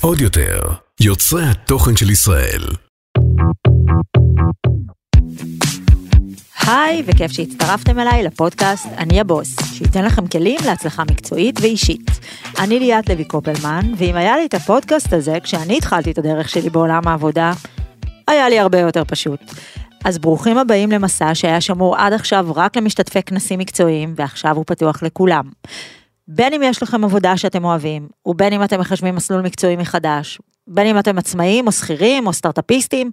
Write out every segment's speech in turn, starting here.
עוד יותר, יוצרי התוכן של ישראל. היי, וכיף שהצטרפתם אליי לפודקאסט אני הבוס, שייתן לכם כלים להצלחה מקצועית ואישית. אני ליאת לוי קופלמן, ואם היה לי את הפודקאסט הזה כשאני התחלתי את הדרך שלי בעולם העבודה, היה לי הרבה יותר פשוט. אז ברוכים הבאים למסע שהיה שמור עד עכשיו רק למשתתפי כנסים מקצועיים, ועכשיו הוא פתוח לכולם. בין אם יש לכם עבודה שאתם אוהבים, ובין אם אתם מחשבים מסלול מקצועי מחדש, בין אם אתם עצמאים או שכירים או סטארט-אפיסטים,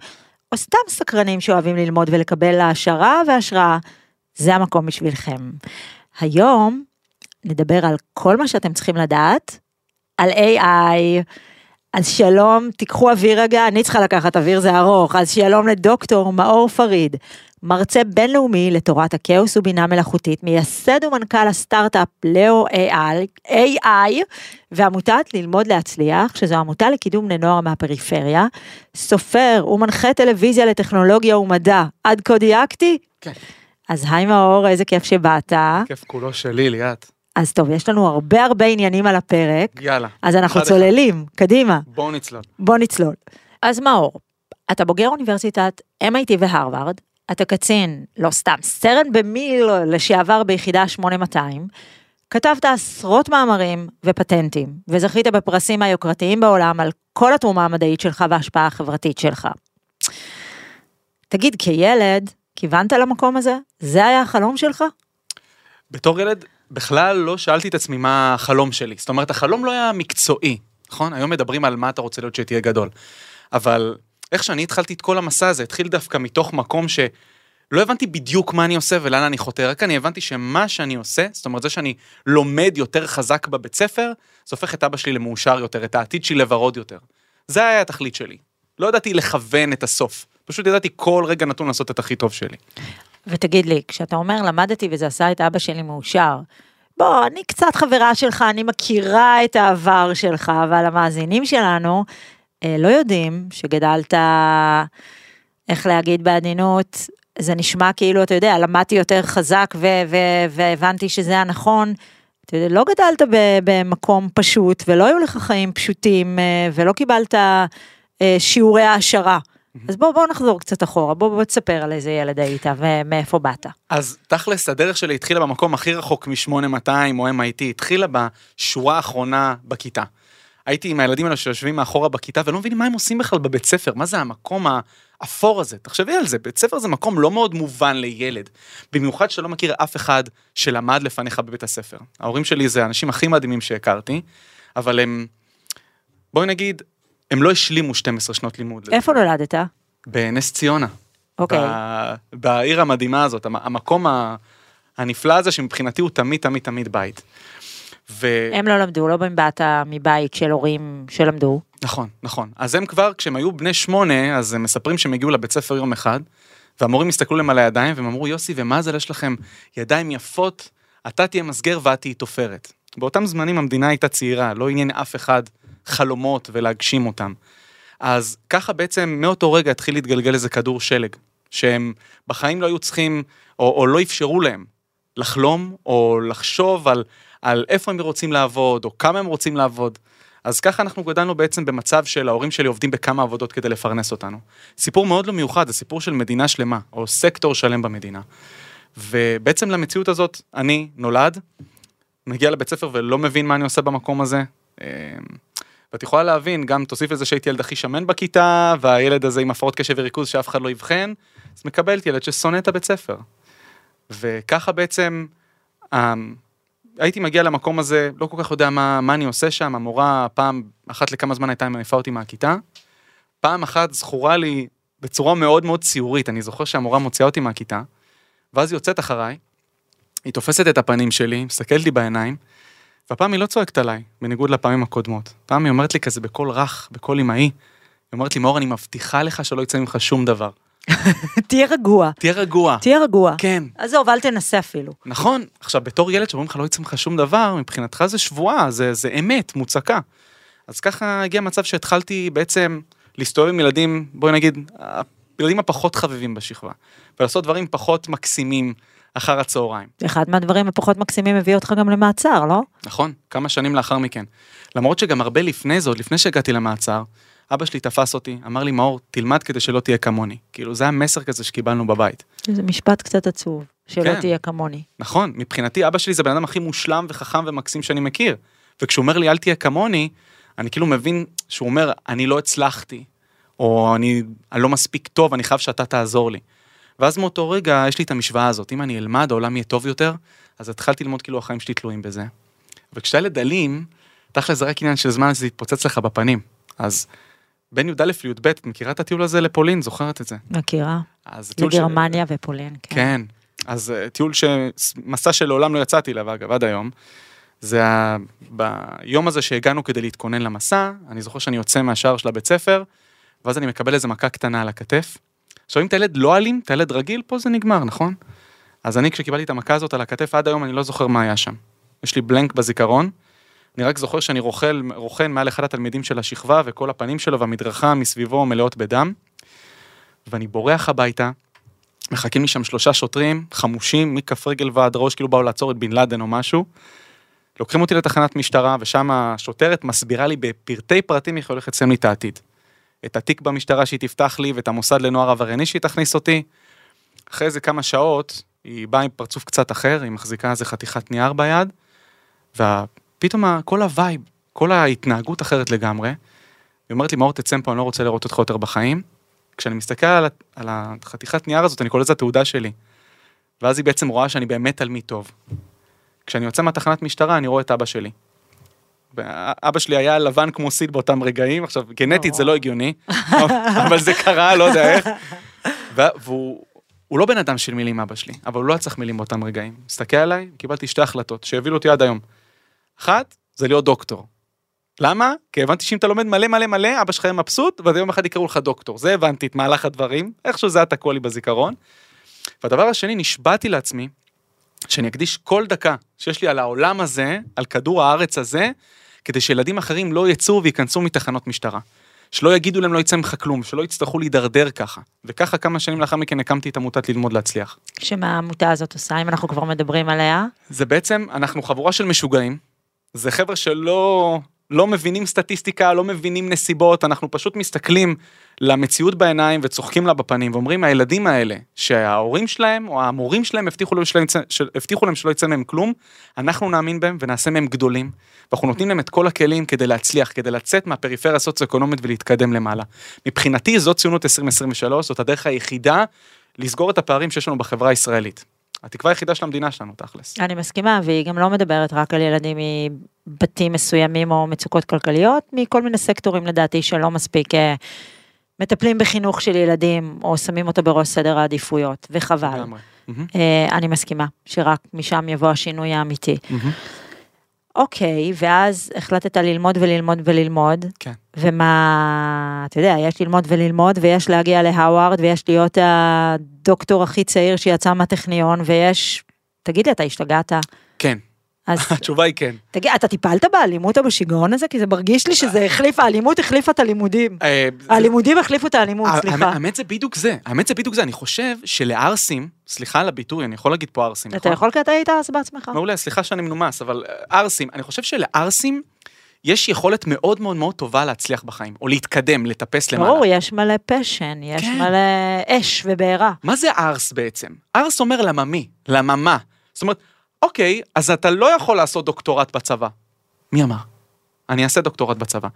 או סתם סקרנים שאוהבים ללמוד ולקבל העשרה והשראה, זה המקום בשבילכם. היום נדבר על כל מה שאתם צריכים לדעת, על AI. אז שלום, תיקחו אוויר רגע, אני צריכה לקחת אוויר, זה ארוך. אז שלום לדוקטור מאור פריד, מרצה בינלאומי לתורת הכאוס ובינה מלאכותית, מייסד ומנכ"ל הסטארט-אפ לאו AI, AI ועמותת ללמוד להצליח, שזו עמותה לקידום בני נוער מהפריפריה, סופר ומנחה טלוויזיה לטכנולוגיה ומדע, עד כה דייקתי? כן. אז היי מאור, איזה כיף שבאת. כיף כולו שלי, ליאת. אז טוב, יש לנו הרבה הרבה עניינים על הפרק, יאללה. אז אנחנו אחד אחד. צוללים, קדימה. בואו נצלול. בוא נצלול. אז מאור, אתה בוגר אוניברסיטת MIT והרווארד, אתה קצין, לא סתם, סרן במיל לשעבר ביחידה 8200, כתבת עשרות מאמרים ופטנטים, וזכית בפרסים היוקרתיים בעולם על כל התרומה המדעית שלך וההשפעה החברתית שלך. תגיד, כילד, כיוונת למקום הזה? זה היה החלום שלך? בתור ילד, בכלל לא שאלתי את עצמי מה החלום שלי. זאת אומרת, החלום לא היה מקצועי, נכון? היום מדברים על מה אתה רוצה להיות שתהיה גדול. אבל איך שאני התחלתי את כל המסע הזה, התחיל דווקא מתוך מקום שלא הבנתי בדיוק מה אני עושה ולאן אני חותר, רק אני הבנתי שמה שאני עושה, זאת אומרת, זה שאני לומד יותר חזק בבית ספר, זה הופך את אבא שלי למאושר יותר, את העתיד שלי לוורוד יותר. זה היה התכלית שלי. לא ידעתי לכוון את הסוף, פשוט ידעתי כל רגע נתון לעשות את הכי טוב שלי. ותגיד לי, כשאתה אומר למדתי וזה עשה את אבא שלי מאושר, בוא, אני קצת חברה שלך, אני מכירה את העבר שלך, אבל המאזינים שלנו לא יודעים שגדלת, איך להגיד בעדינות, זה נשמע כאילו, אתה יודע, למדתי יותר חזק ו- ו- והבנתי שזה הנכון. אתה יודע, לא גדלת ב- במקום פשוט, ולא היו לך חיים פשוטים, אה, ולא קיבלת אה, שיעורי העשרה. אז בוא, בוא נחזור קצת אחורה, בוא, בוא תספר על איזה ילד היית ומאיפה באת. אז תכלס הדרך שלי התחילה במקום הכי רחוק מ-8200 או MIT, התחילה בשורה האחרונה בכיתה. הייתי עם הילדים האלה שיושבים מאחורה בכיתה ולא מבינים מה הם עושים בכלל בבית ספר, מה זה המקום האפור הזה. תחשבי על זה, בית ספר זה מקום לא מאוד מובן לילד. במיוחד שאתה לא מכיר אף אחד שלמד לפניך בבית הספר. ההורים שלי זה האנשים הכי מדהימים שהכרתי, אבל הם, בואי נגיד, הם לא השלימו 12 שנות לימוד. איפה נולדת? בנס ציונה. אוקיי. ב- בעיר המדהימה הזאת, המ- המקום הנפלא הזה שמבחינתי הוא תמיד תמיד תמיד בית. ו... הם לא למדו, לא באת מבית של הורים שלמדו. נכון, נכון. אז הם כבר, כשהם היו בני שמונה, אז הם מספרים שהם הגיעו לבית ספר יום אחד, והמורים הסתכלו להם על הידיים, והם אמרו, יוסי, ומה זה יש לכם ידיים יפות, אתה תהיה מסגר ואת תהיי תופרת. באותם זמנים המדינה הייתה צעירה, לא עניין אף אחד חלומות ולהגשים אותם. אז ככה בעצם מאותו רגע התחיל להתגלגל איזה כדור שלג, שהם בחיים לא היו צריכים, או, או לא אפשרו להם, לחלום או לחשוב על, על איפה הם רוצים לעבוד, או כמה הם רוצים לעבוד. אז ככה אנחנו גדלנו בעצם במצב של ההורים שלי עובדים בכמה עבודות כדי לפרנס אותנו. סיפור מאוד לא מיוחד, זה סיפור של מדינה שלמה, או סקטור שלם במדינה. ובעצם למציאות הזאת, אני נולד, מגיע לבית ספר ולא מבין מה אני עושה במקום הזה. אמ, ואת יכולה להבין, גם תוסיף לזה שהייתי ילד הכי שמן בכיתה, והילד הזה עם הפרעות קשב וריכוז שאף אחד לא יבחן, אז מקבלת ילד ששונא את הבית ספר. וככה בעצם, אמ, הייתי מגיע למקום הזה, לא כל כך יודע מה, מה אני עושה שם, המורה פעם, אחת לכמה זמן הייתה מעיפה אותי מהכיתה. פעם אחת זכורה לי בצורה מאוד מאוד ציורית, אני זוכר שהמורה מוציאה אותי מהכיתה, ואז היא יוצאת אחריי, היא תופסת את הפנים שלי, מסתכלת לי בעיניים, והפעם היא לא צועקת עליי, בניגוד לפעמים הקודמות. פעם היא אומרת לי כזה בקול רך, בקול אמאי, היא אומרת לי, מאור, אני מבטיחה לך שלא יצא ממך שום דבר. תהיה רגוע, תהיה רגוע. תהיה רגוע. כן, עזוב, אל תנסה אפילו. נכון. עכשיו, בתור ילד שאומרים לך לא יצא ממך שום דבר, מבחינתך זה שבועה, זה, זה אמת, מוצקה. אז ככה הגיע מצב שהתחלתי בעצם להסתובב עם ילדים, בואי נגיד, הילדים הפחות חביבים בשכבה, ולעשות דברים פחות מקסימים אחר הצהריים. אחד מהדברים הפחות מקסימים הביא אותך גם למעצר, לא? נכון, כמה שנים לאחר מכן. למרות שגם הרבה לפני זה, עוד לפני שהגעתי למעצר, אבא שלי תפס אותי, אמר לי, מאור, תלמד כדי שלא תהיה כמוני. כאילו, זה המסר כזה שקיבלנו בבית. זה משפט קצת עצוב, שלא כן. תהיה כמוני. נכון, מבחינתי אבא שלי זה הבן אדם הכי מושלם וחכם ומקסים שאני מכיר. וכשהוא אומר לי, אל תהיה כמוני, אני כאילו מבין שהוא אומר, אני לא הצלחתי, או אני, אני לא מספיק טוב, אני חייב שאתה תעזור לי. ואז מאותו רגע יש לי את המשוואה הזאת, אם אני אלמד, העולם יהיה טוב יותר, אז התחלתי ללמוד כאילו החיים שלי תלויים בזה. וכשאתה ילד אלים, תכל'ס זה רק עניין של זמן שזה יתפוצץ לך בפנים. אז בין י"א לי"ב, את מכירה את הטיול הזה לפולין? זוכרת את זה? מכירה. אז טיול ש- לגרמניה ופולין, כן. כן. אז אה, טיול ש... מסע שלעולם לא יצאתי אליו, אגב, עד היום. זה ה... ביום הזה שהגענו כדי להתכונן למסע, אני זוכר שאני יוצא מהשער של הבית ספר, ואז אני מקבל איזה מכה קטנה על הכתף. עכשיו, אם אתה ילד לא אלים, אתה ילד רגיל, פה זה נגמר, נכון? אז אני, כשקיבלתי את המכה הזאת על הכתף, עד היום אני לא זוכר מה היה שם. יש לי בלנק בזיכרון. אני רק זוכר שאני רוכל, רוכן מעל אחד התלמידים של השכבה, וכל הפנים שלו והמדרכה מסביבו מלאות בדם. ואני בורח הביתה, מחכים לי שם שלושה שוטרים, חמושים, מכף רגל ועד ראש, כאילו באו לעצור את בן לאדן או משהו. לוקחים אותי לתחנת משטרה, ושם השוטרת מסבירה לי בפרטי פרטים איך הולכת לסיים לי את העתיד. את התיק במשטרה שהיא תפתח לי, ואת המוסד לנוער עברייני שהיא תכניס אותי. אחרי איזה כמה שעות, היא באה עם פרצוף קצת אחר, היא מחזיקה איזה חתיכת נייר ביד, ופתאום ה- כל ה vibe, כל ההתנהגות אחרת לגמרי. היא אומרת לי, מאור, תצא מפה, אני לא רוצה לראות אותך יותר בחיים. כשאני מסתכל על, על החתיכת נייר הזאת, אני קורא לזה התעודה שלי. ואז היא בעצם רואה שאני באמת תלמיד טוב. כשאני יוצא מהתחנת משטרה, אני רואה את אבא שלי. אבא שלי היה לבן כמו סיד באותם רגעים, עכשיו, גנטית זה לא הגיוני, אבל זה קרה, לא יודע איך. והוא הוא לא בן אדם של מילים, אבא שלי, אבל הוא לא היה צריך מילים באותם רגעים. מסתכל עליי, קיבלתי שתי החלטות שהובילו אותי עד היום. אחת, זה להיות דוקטור. למה? כי הבנתי שאם אתה לומד מלא מלא מלא, אבא שלך יהיה מבסוט, ואז יום אחד יקראו לך דוקטור. זה הבנתי את מהלך הדברים, איכשהו זה היה תקוע לי בזיכרון. והדבר השני, נשבעתי לעצמי, שאני אקדיש כל דקה שיש לי על העולם הזה, על כדור הארץ הזה, כדי שילדים אחרים לא יצאו וייכנסו מתחנות משטרה. שלא יגידו להם לא יצא ממך כלום, שלא יצטרכו להידרדר ככה. וככה כמה שנים לאחר מכן הקמתי את עמותת ללמוד להצליח. שמה העמותה הזאת עושה, אם אנחנו כבר מדברים עליה? זה בעצם, אנחנו חבורה של משוגעים, זה חבר'ה שלא לא מבינים סטטיסטיקה, לא מבינים נסיבות, אנחנו פשוט מסתכלים למציאות בעיניים וצוחקים לה בפנים ואומרים, הילדים האלה, שההורים שלהם או המורים שלהם הבטיחו להם, שלא יצא, של- הבטיחו להם שלא יצא מהם כלום, אנחנו נאמין בהם ונעשה מהם גדולים, ואנחנו נותנים להם את כל הכלים כדי להצליח, כדי לצאת מהפריפריה הסוציו-אקונומית ולהתקדם למעלה. מבחינתי זאת ציונות 2023, זאת הדרך היחידה לסגור את הפערים שיש לנו בחברה הישראלית. התקווה היחידה של המדינה שלנו, תכלס. אני מסכימה, והיא גם לא מדברת רק על ילדים מבתים מסוימים או מצוקות כלכליות, מכל מיני סקטורים לדעתי שלא מספיק אה, מטפלים בחינוך של ילדים, או שמים אותו בראש סדר העדיפויות, וחבל. לגמרי. אה, אני מסכימה, שרק משם יבוא השינוי האמיתי. מהמם. אוקיי, ואז החלטת ללמוד וללמוד וללמוד, כן. ומה, אתה יודע, יש ללמוד וללמוד, ויש להגיע להווארד, ויש להיות הדוקטור הכי צעיר שיצא מהטכניון, ויש... תגיד לי, אתה השתגעת? כן, אז התשובה היא כן. תגיד, אתה טיפלת באלימות או בשיגעון הזה? כי זה מרגיש לי שזה החליף, האלימות החליפה את הלימודים. אה, הלימודים החליפו את האלימות, סליחה. האמת זה בדיוק זה, האמת זה בדיוק זה, אני חושב שלערסים, סליחה על הביטוי, אני יכול להגיד פה ערסים, אתה נכון? יכול כי אתה היית אז בעצמך. מעולה, סליחה שאני מנומס, אבל אה, ערסים, אני חושב שלערסים יש יכולת מאוד מאוד מאוד טובה להצליח בחיים, או להתקדם, לטפס למעלה. ברור, יש מלא פשן, יש כן. מלא אש ובעירה. מה זה ערס בעצם? ערס אומר לממי, לממה. זאת אומרת, אוקיי, אז אתה לא יכול לעשות דוקטורט בצבא. מי אמר? אני אעשה דוקטורט בצבא.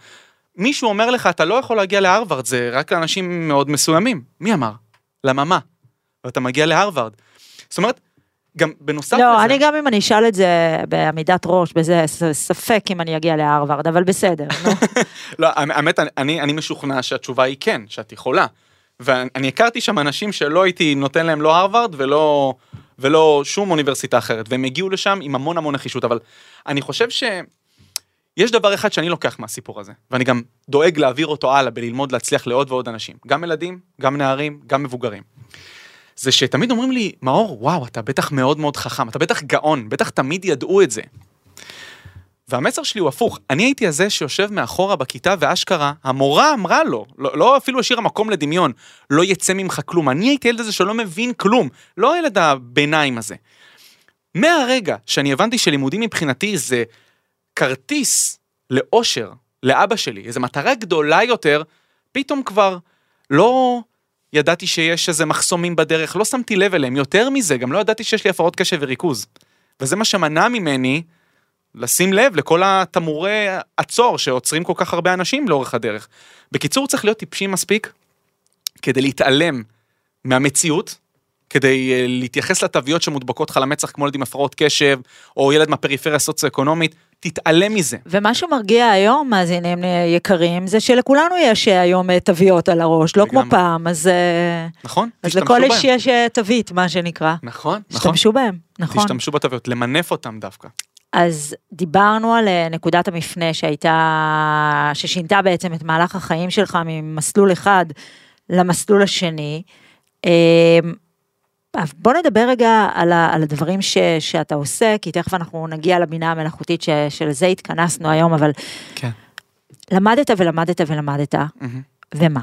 מישהו אומר לך, אתה לא יכול להגיע להרווארד, זה רק לאנשים מאוד מסוימים. מי אמר? לממה. ואתה מגיע להרווארד. זאת אומרת, גם בנוסף לזה... לא, אני גם אם אני אשאל את זה בעמידת ראש, בזה, ספק אם אני אגיע להרווארד, אבל בסדר, נו. לא, האמת, אני, אני משוכנע שהתשובה היא כן, שאת יכולה. ואני הכרתי שם אנשים שלא הייתי נותן להם לא הרווארד ולא, ולא שום אוניברסיטה אחרת, והם הגיעו לשם עם המון המון נחישות, אבל אני חושב שיש דבר אחד שאני לוקח מהסיפור הזה, ואני גם דואג להעביר אותו הלאה בללמוד להצליח לעוד ועוד אנשים, גם ילדים, גם נערים, גם מבוגרים. זה שתמיד אומרים לי, מאור, וואו, אתה בטח מאוד מאוד חכם, אתה בטח גאון, בטח תמיד ידעו את זה. והמסר שלי הוא הפוך, אני הייתי הזה שיושב מאחורה בכיתה ואשכרה, המורה אמרה לו, לא, לא אפילו השאירה מקום לדמיון, לא יצא ממך כלום. אני הייתי ילד הזה שלא מבין כלום, לא הילד הביניים הזה. מהרגע שאני הבנתי שלימודים מבחינתי זה כרטיס לאושר, לאבא שלי, איזו מטרה גדולה יותר, פתאום כבר לא ידעתי שיש איזה מחסומים בדרך, לא שמתי לב אליהם, יותר מזה, גם לא ידעתי שיש לי הפרעות קשב וריכוז. וזה מה שמנע ממני לשים לב לכל התמורי עצור שעוצרים כל כך הרבה אנשים לאורך הדרך. בקיצור, צריך להיות טיפשי מספיק כדי להתעלם מהמציאות, כדי אה, להתייחס לתוויות שמודבקות לך למצח כמו ילד עם הפרעות קשב, או ילד מהפריפריה הסוציו-אקונומית, תתעלם מזה. ומה שמרגיע היום, מאזינים יקרים, זה שלכולנו יש היום אה, תוויות על הראש, לא כמו. פעם, אז, אה, נכון? אז לכל. איש יש אה, תווית, מה שנקרא. נכון, נכון. תשתמשו בהם, נכון. תשתמשו בתוויות, למנף אותם דווקא. אז דיברנו על אה, נקודת המפנה שהייתה, ששינתה בעצם את מהלך החיים שלך ממסלול אחד למסלול השני. אז בוא נדבר רגע על, ה, על הדברים ש, שאתה עושה, כי תכף אנחנו נגיע לבינה המלאכותית ש, שלזה התכנסנו היום, אבל כן. למדת ולמדת ולמדת, מהמם. ומה?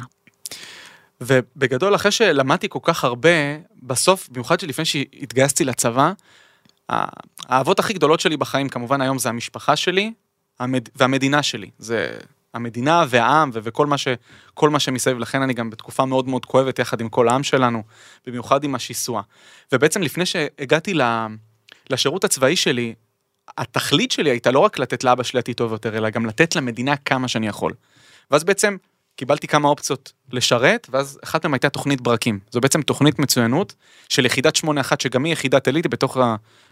ובגדול, אחרי שלמדתי כל כך הרבה, בסוף, במיוחד שלפני שהתגייסתי לצבא, האהבות הכי גדולות שלי בחיים, כמובן היום זה המשפחה שלי המד... והמדינה שלי. זה המדינה והעם ו- וכל מה, ש... מה שמסביב. לכן אני גם בתקופה מאוד מאוד כואבת יחד עם כל העם שלנו, במיוחד עם השיסוע. ובעצם לפני שהגעתי ל... לשירות הצבאי שלי, התכלית שלי הייתה לא רק לתת לאבא שלי עתיד טוב יותר, אלא גם לתת למדינה כמה שאני יכול. ואז בעצם קיבלתי כמה אופציות לשרת, ואז אחת מהן הייתה תוכנית ברקים. זו בעצם תוכנית מצוינות של יחידת 81, שגם היא יחידת עילית בתוך,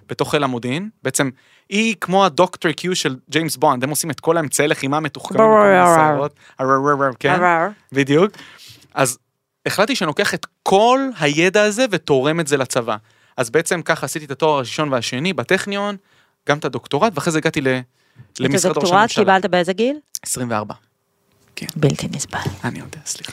בתוך חיל המודיעין. בעצם היא כמו הדוקטור קיו של ג'יימס בונד, הם עושים את כל האמצעי לחימה מתוחכמים. כן. בדיוק. אז החלטתי שאני לוקח את כל הידע הזה ותורם את זה לצבא. אז בעצם ככה עשיתי את התואר הראשון והשני בטכניון, גם את הדוקטורט, ואחרי זה הגעתי. את למשרד ראש הדוקטורט הממשלה. קיבלת באיזה גיל? 24. בלתי נסבל. אני יודע, סליחה.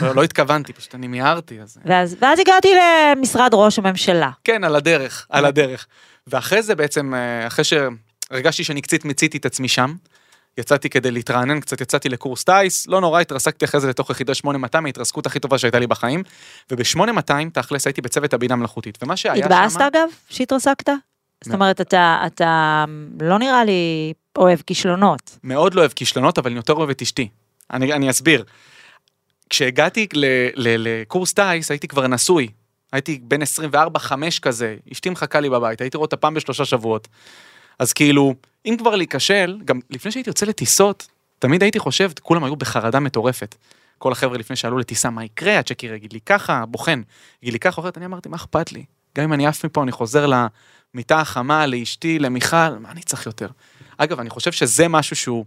לא, לא התכוונתי, פשוט אני מיהרתי, אז... ואז, ואז הגעתי למשרד ראש הממשלה. כן, על הדרך, על הדרך. ואחרי זה בעצם, אה, אחרי שהרגשתי שאני קצת מיציתי את עצמי שם, יצאתי כדי להתרענן, קצת יצאתי לקורס טיס, לא נורא, התרסקתי אחרי זה לתוך יחידה 8200, ההתרסקות הכי טובה שהייתה לי בחיים, וב-8200, תכלס, הייתי בצוות הבינה מלאכותית, ומה שהיה שם... התבאסת אגב שהתרסקת? זאת. אומרת, אתה, אתה לא נראה לי אוהב כישלונות. מאוד לא אוהב כישלונות, אבל אני יותר אוהב את אשתי. אני, אני אסביר. כשהגעתי ל, ל, לקורס טיס, הייתי כבר נשוי. הייתי בן 24-5 כזה, אשתי מחכה לי בבית, הייתי רואה אותה פעם בשלושה שבועות. אז כאילו, אם כבר להיכשל, גם לפני שהייתי יוצא לטיסות, תמיד הייתי חושב, כולם היו בחרדה מטורפת. כל החבר'ה לפני שעלו לטיסה, מה יקרה? הצ'קי יגיד לי ככה, בוחן, יגיד לי ככה, אחרת, אני אמרתי, מה אכפת לי? גם אם אני עף מפה, אני חוזר למיטה החמה, לאשתי, למיכל, מה אני צריך יותר? אגב, אני חושב שזה משהו שהוא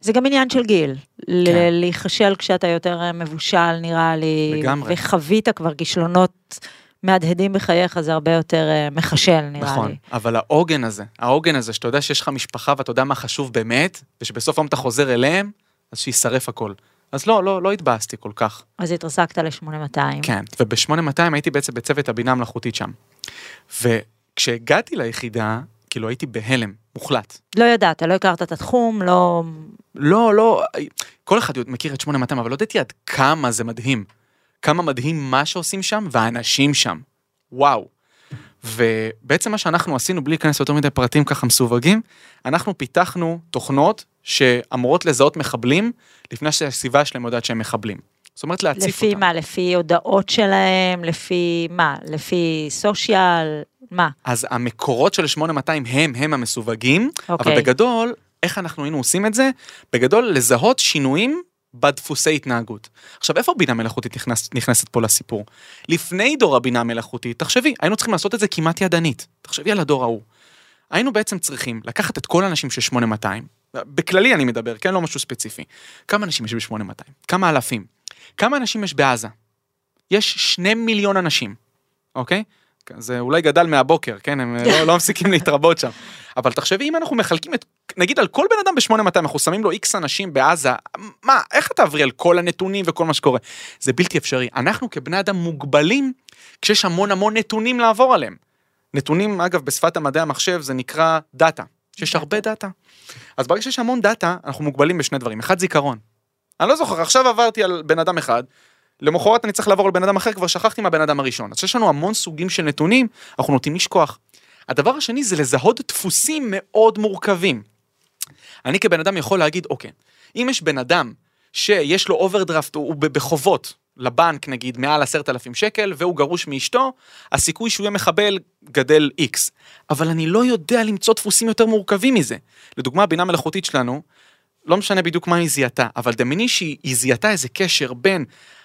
זה גם עניין של גיל. כן. להיכשל כשאתה יותר אה, מבושל, נראה לי. לגמרי. וחווית כבר כישלונות מהדהדים בחייך, זה הרבה יותר אה, מחשל, נראה נכון, לי. אבל העוגן הזה, העוגן הזה, שאתה יודע שיש לך משפחה ואתה יודע מה חשוב באמת, ושבסוף היום אתה חוזר אליהם, אז שיישרף הכל. אז לא, לא, לא התבאסתי כל כך. אז התרסקת ל-8200. כן, וב-8200 הייתי בעצם בצוות הבינה המלאכותית שם. וכשהגעתי ליחידה, כאילו הייתי בהלם, מוחלט. לא ידעת, לא הכרת את התחום, לא... לא, לא, כל אחד מכיר את 8200, אבל לא ידעתי עד כמה זה מדהים. כמה מדהים מה שעושים שם, והאנשים שם. וואו. ובעצם מה שאנחנו עשינו, בלי להיכנס ליותר מדי פרטים ככה מסווגים, אנחנו פיתחנו תוכנות שאמורות לזהות מחבלים, לפני שהסביבה שלהם יודעת שהם מחבלים. זאת אומרת להציף לפי אותם. מה? לפי הודעות שלהם? לפי מה? לפי סושיאל? מה? אז המקורות של 8200 הם, הם המסווגים, אוקיי. אבל בגדול, איך אנחנו היינו עושים את זה? בגדול, לזהות שינויים בדפוסי התנהגות. עכשיו, איפה בינה מלאכותית נכנס, נכנסת פה לסיפור? לפני דור הבינה המלאכותית, תחשבי, היינו צריכים לעשות את זה כמעט ידנית. תחשבי על הדור ההוא. היינו בעצם צריכים לקחת את כל האנשים של 8200, בכללי אני מדבר, כן? לא משהו ספציפי. כמה אנשים יש ב-8200? כמה אלפים? כמה אנשים יש בעזה? יש שני מיליון אנשים, אוקיי? זה אולי גדל מהבוקר, כן? הם לא, לא מפסיקים להתרבות שם. אבל תחשבי, אם אנחנו מחלקים את, נגיד על כל בן אדם ב-8200, אנחנו שמים לו איקס אנשים בעזה, מה, איך אתה תעברי על כל הנתונים וכל מה שקורה? זה בלתי אפשרי. אנחנו כבני אדם מוגבלים כשיש המון המון נתונים לעבור עליהם. נתונים, אגב, בשפת המדעי המחשב זה נקרא דאטה. שיש הרבה דאטה. אז ברגע שיש המון דאטה, אנחנו מוגבלים בשני דברים. אחד, זיכרון. אני לא זוכר, עכשיו עברתי על בן אדם אחד, למחרת אני צריך לעבור על בן אדם אחר, כבר שכחתי מהבן אדם הראשון. אז יש לנו המון סוגים של נתונים, אנחנו נוטים לשכוח. הדבר השני זה לזהות דפוסים מאוד מורכבים. אני כבן אדם יכול להגיד, אוקיי, אם יש בן אדם שיש לו אוברדרפט, הוא בחובות לבנק נגיד מעל עשרת אלפים שקל, והוא גרוש מאשתו, הסיכוי שהוא יהיה מחבל גדל איקס. אבל אני לא יודע למצוא דפוסים יותר מורכבים מזה. לדוגמה, הבינה מלאכותית שלנו, לא משנה בדיוק מה היא זיהתה, אבל דמייני שהיא זיהתה איזה קשר בין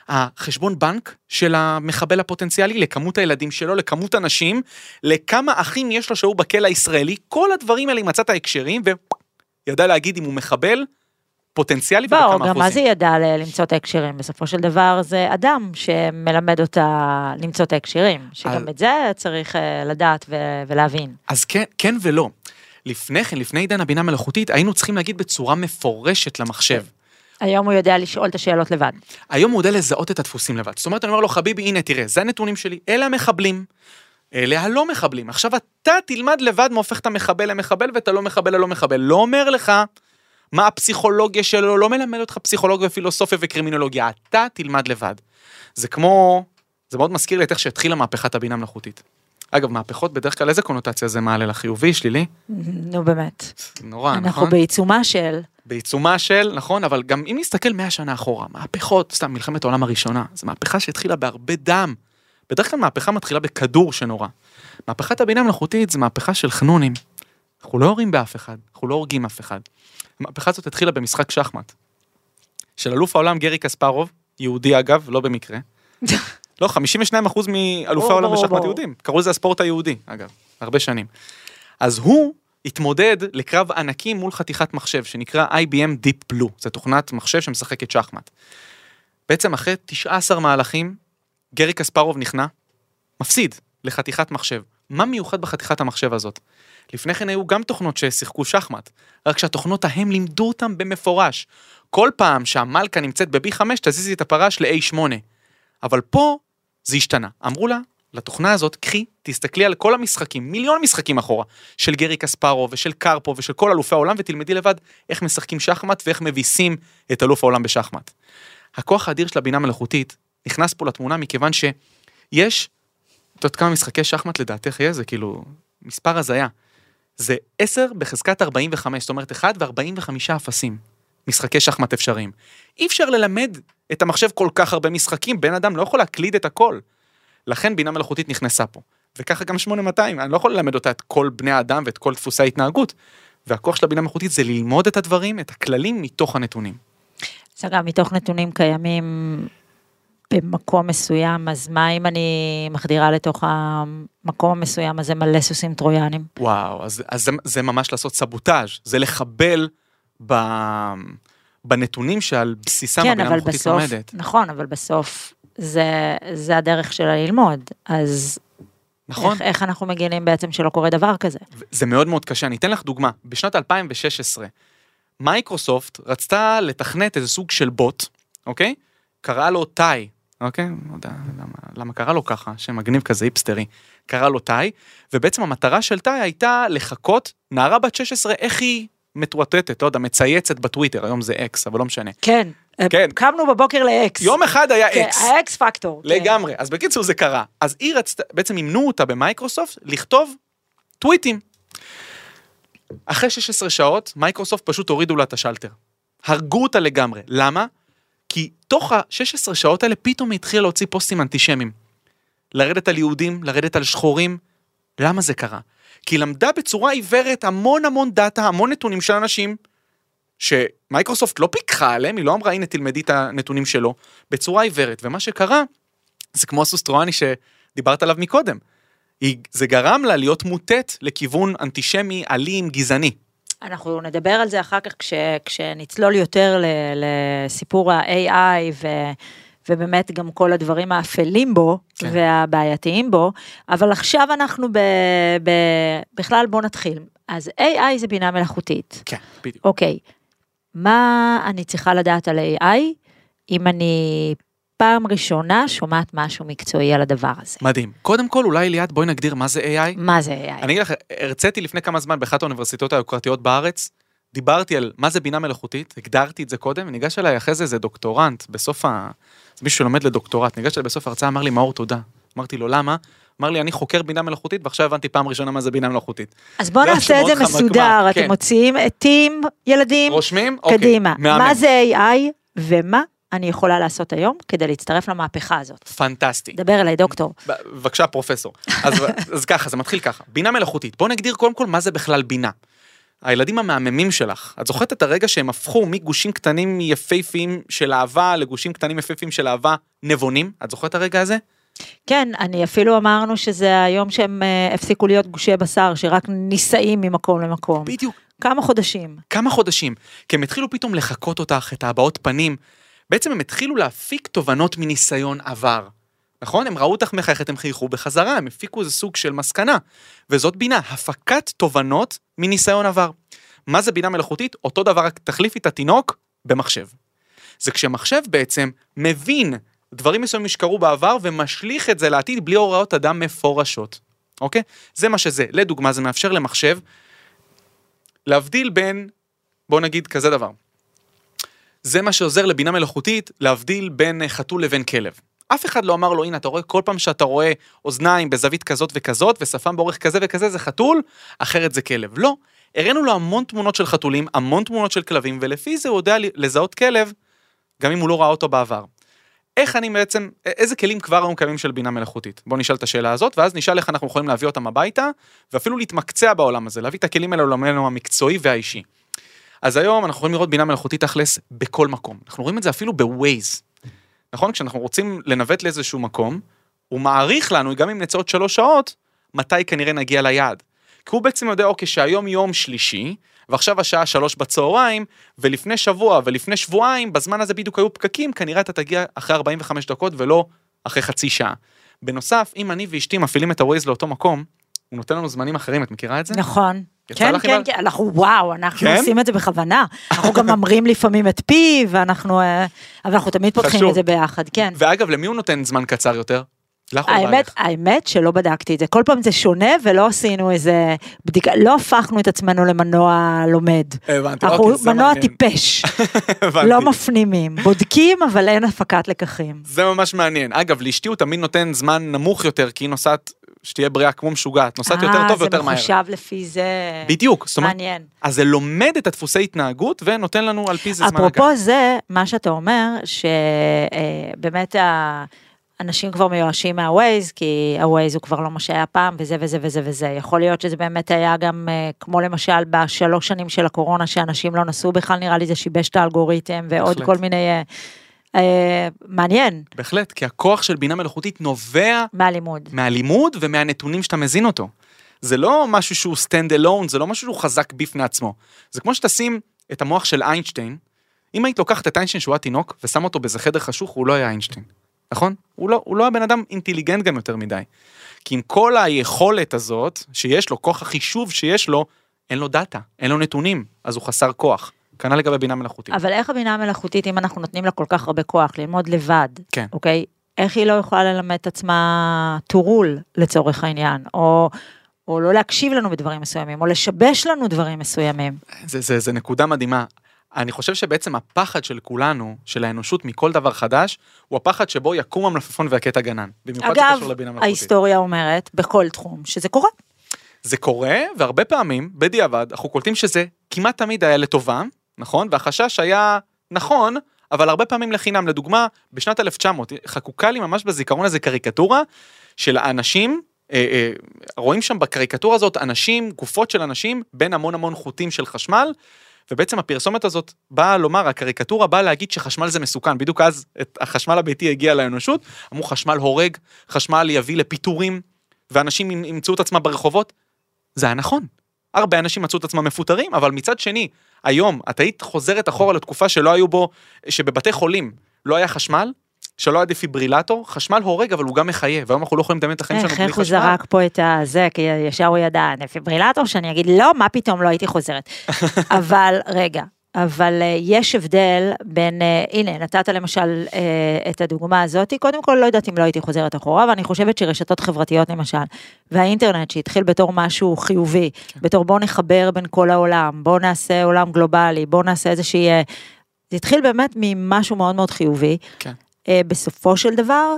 החשבון בנק של המחבל הפוטנציאלי לכמות הילדים שלו, לכמות הנשים, לכמה אחים יש לו שהוא בכלא הישראלי, כל הדברים האלה היא מצאה את ההקשרים וידעה להגיד אם הוא מחבל פוטנציאלי ובכמה ברור, אחוזים. גם מה זה ידע למצוא את ההקשרים? בסופו של דבר זה אדם שמלמד אותה למצוא את ההקשרים, שגם על- את זה צריך אה, לדעת ו- ולהבין. אז כן, כן ולא. לפני כן, לפני עידן הבינה מלאכותית, היינו צריכים להגיד בצורה מפורשת למחשב. היום הוא יודע לשאול את השאלות לבד. היום הוא יודע לזהות את הדפוסים לבד. זאת אומרת, אני אומר לו, חביבי, הנה, תראה, זה הנתונים שלי, אלה המחבלים, אלה הלא מחבלים. עכשיו אתה תלמד לבד מה הופך את המחבל למחבל ואת הלא מחבל ללא מחבל. לא אומר לך מה הפסיכולוגיה שלו, לא מלמד אותך פסיכולוגיה ופילוסופיה וקרימינולוגיה, אתה תלמד לבד. זה כמו, זה מאוד מזכיר לי את איך שהתחילה מהפכת הבינה מלאכותית. אגב, מהפכות בדרך כלל איזה קונוטציה זה מעלה לחיובי, שלילי? נו באמת. נורא, אנחנו נכון? בעיצומה של... בעיצומה של, נכון, אבל גם אם נסתכל 100 שנה אחורה, מהפכות, סתם מלחמת העולם הראשונה, זו מהפכה שהתחילה בהרבה דם. בדרך כלל מהפכה מתחילה בכדור שנורא. מהפכת הבינה המלאכותית זה מהפכה של חנונים. אנחנו לא יורים באף אחד, אנחנו לא הורגים אף אחד. המהפכה הזאת התחילה במשחק שחמט. של אלוף העולם גרי קספרוב, יהודי אגב, לא במקרה. לא, 52% מאלופי העולם בשחמט. יהודים. קראו לזה הספורט היהודי, אגב, הרבה שנים. אז הוא התמודד לקרב ענקים מול חתיכת מחשב שנקרא IBM Deep Blue, זו תוכנת מחשב שמשחקת שחמט. בעצם אחרי 19 מהלכים, גרי קספרוב נכנע, מפסיד לחתיכת מחשב. מה מיוחד בחתיכת המחשב הזאת? לפני כן היו גם תוכנות ששיחקו שחמט, רק שהתוכנות ההם לימדו אותם במפורש. כל פעם שהמלכה נמצאת ב-B5 תזיזי את הפרש ל-A8. אבל פה זה השתנה. אמרו לה, לתוכנה הזאת, קחי, תסתכלי על כל המשחקים, מיליון משחקים אחורה, של גרי קספרו ושל קרפו ושל כל אלופי העולם, ותלמדי לבד איך משחקים שחמט ואיך מביסים את אלוף העולם בשחמט. הכוח האדיר של הבינה מלאכותית נכנס פה לתמונה מכיוון שיש, את יודעת כמה משחקי שחמט לדעתך יש? זה כאילו מספר הזיה. זה 10 בחזקת 45, זאת אומרת 1 ו-45 אפסים. משחקי שחמט אפשריים. אי אפשר ללמד את המחשב כל כך הרבה משחקים, בן אדם לא יכול להקליד את הכל. לכן בינה מלאכותית נכנסה פה. וככה גם 8200, אני לא יכול ללמד אותה את כל בני האדם ואת כל דפוסי ההתנהגות. והכוח של הבינה המלאכותית זה ללמוד את הדברים, את הכללים מתוך הנתונים. אז אגב, מתוך נתונים קיימים במקום מסוים, אז מה אם אני מחדירה לתוך המקום המסוים הזה מלא סוסים טרויאנים? וואו, אז, אז זה, זה ממש לעשות סבוטאז', זה לחבל ב, בנתונים שעל בסיסם כן, הבינה המלאכותית לומדת. נכון, אבל בסוף זה, זה הדרך שלה ללמוד, אז נכון? איך, איך אנחנו מגינים בעצם שלא קורה דבר כזה? זה מאוד מאוד קשה. אני אתן לך דוגמה. בשנת 2016, מייקרוסופט רצתה לתכנת איזה סוג של בוט, אוקיי? קראה לו Tay, אוקיי? לא יודע למה, למה קרא לו ככה, שם מגניב כזה היפסטרי. קראו לו תאי, ובעצם המטרה של תאי הייתה לחקות נערה בת 16, איך היא מטואטטת, לא יודע, מצייצת בטוויטר, היום זה X, אבל לא משנה. כן, כן. קמנו בבוקר ל-X. יום אחד היה כן, X. ה-X Factor. כן. לגמרי. אז בקיצור זה קרה. אז היא רצתה, בעצם אימנו אותה במייקרוסופט לכתוב טוויטים. אחרי 16 שעות, מייקרוסופט פשוט הורידו לה את השלטר. הרגו אותה לגמרי. למה? כי תוך ה-16 שעות האלה פתאום היא התחילה להוציא פוסטים אנטישמיים. לרדת על יהודים, לרדת על שחורים. למה זה קרה? כי היא למדה בצורה עיוורת המון המון דאטה, המון נתונים של אנשים, שמייקרוסופט לא פיקחה עליהם, היא לא אמרה הנה תלמדי את הנתונים שלו, בצורה עיוורת. ומה שקרה, זה כמו הסוס טרואני שדיברת עליו מקודם. היא, זה גרם לה להיות מוטט לכיוון אנטישמי, אלים, גזעני. אנחנו נדבר על זה אחר כך כש, כשנצלול יותר ל, לסיפור ה-AI ו, ובאמת גם כל הדברים האפלים בו כן. והבעייתיים בו, אבל עכשיו אנחנו ב, ב, בכלל בוא נתחיל. אז AI זה בינה מלאכותית. כן, בדיוק. אוקיי, מה אני צריכה לדעת על AI אם אני פעם ראשונה שומעת משהו מקצועי על הדבר הזה. מדהים. קודם כל, אולי ליאת, בואי נגדיר מה זה AI. מה זה AI? אני אגיד לך, הרציתי לפני כמה זמן באחת האוניברסיטאות היוקרתיות בארץ, דיברתי על מה זה בינה מלאכותית, הגדרתי את זה קודם, וניגש אליי אחרי זה איזה דוקטורנט, בסוף ה... זה מישהו שלומד לדוקטורט, ניגש אליי בסוף ההרצאה, אמר לי, מאור, תודה. אמרתי לו, למה? אמר לי, אני חוקר בינה מלאכותית, ועכשיו הבנתי פעם ראשונה מה זה בינה מלאכותית. אז בואו נעשה את זה מסודר, כן. אתם מוציאים עטים, ילדים, רושמים? אוקיי, קדימה. מה זה AI ומה אני יכולה לעשות היום כדי להצטרף למהפכה הזאת? פנטסטי. דבר אליי, דוקטור. בבקשה, פרופסור. אז, אז ככה, זה מתחיל ככה. בינה מלאכותית. בואו נגדיר קודם כל מה זה בכלל בינה. הילדים המהממים שלך, את זוכרת את הרגע שהם הפכו מגושים קטנים יפהפיים של אהבה לגושים קטנים יפהפיים של אהבה נבונים? את זוכרת את הרגע הזה? כן, אני אפילו אמרנו שזה היום שהם אה, הפסיקו להיות גושי בשר, שרק נישאים ממקום למקום. בדיוק. כמה חודשים. כמה חודשים. כי הם התחילו פתאום לחקות אותך, את ההבעות פנים. בעצם הם התחילו להפיק תובנות מניסיון עבר. נכון? הם ראו אותך מחייכת, הם חייכו בחזרה, הם הפיקו איזה סוג של מסקנה. וזאת בינה, הפקת תובנות מניסיון עבר. מה זה בינה מלאכותית? אותו דבר, רק תחליפי את התינוק במחשב. זה כשמחשב בעצם מבין דברים מסוימים שקרו בעבר ומשליך את זה לעתיד בלי הוראות אדם מפורשות. אוקיי? זה מה שזה. לדוגמה, זה מאפשר למחשב להבדיל בין, בוא נגיד כזה דבר. זה מה שעוזר לבינה מלאכותית להבדיל בין אה, חתול לבין כלב. אף אחד לא אמר לו, הנה, אתה רואה, כל פעם שאתה רואה אוזניים בזווית כזאת וכזאת, ושפם באורך כזה וכזה, זה חתול, אחרת זה כלב. לא. הראינו לו המון תמונות של חתולים, המון תמונות של כלבים, ולפי זה הוא יודע לזהות כלב, גם אם הוא לא ראה אותו בעבר. איך אני בעצם, איזה כלים כבר היום קיימים של בינה מלאכותית? בוא נשאל את השאלה הזאת, ואז נשאל איך אנחנו יכולים להביא אותם הביתה, ואפילו להתמקצע בעולם הזה, להביא את הכלים האלה לעולמנו המקצועי והאישי. אז היום אנחנו יכולים לראות בינה מלאכותית תכלס בכל מקום. אנחנו רואים את זה אפילו בווייז. נכון? כשאנחנו רוצים לנווט לאיזשהו מקום, הוא מעריך לנו, גם אם נצא עוד שלוש שעות, מתי כנראה נגיע ליעד. כי הוא בעצם יודע, אוקיי, שהיום יום שלישי, ועכשיו השעה שלוש בצהריים, ולפני שבוע ולפני שבועיים, בזמן הזה בדיוק היו פקקים, כנראה אתה תגיע אחרי 45 דקות ולא אחרי חצי שעה. בנוסף, אם אני ואשתי מפעילים את הווייז לאותו מקום, הוא נותן לנו זמנים אחרים, את מכירה את זה? נכון. כן, כן, כן, אנחנו וואו, אנחנו כן? עושים את זה בכוונה. אנחנו גם ממרים לפעמים את פי, ואנחנו, אה, אבל אנחנו תמיד פותחים חשוב. את זה ביחד, כן. ואגב, למי הוא נותן זמן קצר יותר? לך האמת? האמת שלא בדקתי את זה, כל פעם זה שונה ולא עשינו איזה בדיקה, לא הפכנו את עצמנו למנוע לומד. הבנתי, אנחנו אוקיי, זה מנוע מעניין. טיפש. לא מפנימים, בודקים אבל אין הפקת לקחים. זה ממש מעניין. אגב, לאשתי הוא תמיד נותן זמן נמוך יותר, כי היא נוסעת, שתהיה בריאה כמו משוגעת, נוסעת יותר טוב ויותר אה, מהר. זה מחושב לפי זה, בדיוק, זאת אומרת, מעניין. אז זה לומד את הדפוסי התנהגות ונותן לנו על פי זה זמן אפרופו זה, מה שאתה אומר, שבאמת אנשים כבר מיואשים מהווייז, כי הווייז הוא כבר לא מה שהיה פעם, וזה וזה וזה וזה. יכול להיות שזה באמת היה גם, אה, כמו למשל בשלוש שנים של הקורונה, שאנשים לא נסעו בכלל, נראה לי זה שיבש את האלגוריתם, ועוד בהחלט. כל מיני... אה, אה, מעניין, בהחלט, כי הכוח של בינה מלאכותית נובע מהלימוד. מהלימוד ומהנתונים שאתה מזין אותו. זה לא משהו שהוא stand alone, זה לא משהו שהוא חזק בפני עצמו. זה כמו שתשים את המוח של איינשטיין, אם היית לוקחת את איינשטיין שהוא היה תינוק ושם אותו באיזה חדר חשוך, הוא לא היה איינשטיין, נכון? הוא לא, הוא לא היה בן אדם אינטליגנט גם יותר מדי. כי עם כל היכולת הזאת שיש לו, כוח החישוב שיש לו, אין לו דאטה, אין לו נתונים, אז הוא חסר כוח. כנ"ל לגבי בינה מלאכותית. אבל איך הבינה המלאכותית, אם אנחנו נותנים לה כל כך הרבה כוח ללמוד לבד, כן. אוקיי? איך היא לא יכולה ללמד את עצמה rule לצורך העניין, או, או לא להקשיב לנו בדברים מסוימים, או לשבש לנו דברים מסוימים. זה, זה, זה נקודה מדהימה. אני חושב שבעצם הפחד של כולנו, של האנושות מכל דבר חדש, הוא הפחד שבו יקום המלפפון ויכה את הגנן. במיוחד אגב, שקשור לבינה מלאכותית. ההיסטוריה אומרת, בכל תחום, שזה קורה. זה קורה, והרבה פעמים, בדיעבד, אנחנו קולטים שזה כמעט תמיד היה לטובה, נכון? והחשש היה נכון, אבל הרבה פעמים לחינם. לדוגמה, בשנת 1900, חקוקה לי ממש בזיכרון איזה קריקטורה של האנשים, אה, אה, רואים שם בקריקטורה הזאת אנשים, גופות של אנשים, בין המון המון חוטים של חשמל, ובעצם הפרסומת הזאת באה לומר, הקריקטורה באה להגיד שחשמל זה מסוכן, בדיוק אז את החשמל הביתי הגיע לאנושות, אמרו חשמל הורג, חשמל יביא לפיטורים, ואנשים ימ- ימצאו את עצמם ברחובות. זה היה נכון. הרבה אנשים מצאו את עצמם מפוטרים, אבל מצד שני, היום, את היית חוזרת אחורה לתקופה שלא היו בו, שבבתי חולים לא היה חשמל, שלא היה דפיברילטור, חשמל הורג, אבל הוא גם מחיה, והיום אנחנו לא יכולים לדמיין את החיים שלנו איך, בלי איך הוא חשמל. זרק פה את הזה, כי ישר הוא ידע, דפיברילטור, שאני אגיד, לא, מה פתאום, לא הייתי חוזרת. אבל רגע, אבל אה, יש הבדל בין, אה, הנה, נתת למשל אה, את הדוגמה הזאת, קודם כל לא יודעת אם לא הייתי חוזרת אחורה, ואני חושבת שרשתות חברתיות למשל, והאינטרנט שהתחיל בתור משהו חיובי, כן. בתור בוא נחבר בין כל העולם, בוא נעשה עולם גלובלי, בוא נעשה איזושהי... אה, זה התחיל באמת ממשהו מאוד מאוד חיובי. כן. אה, בסופו של דבר,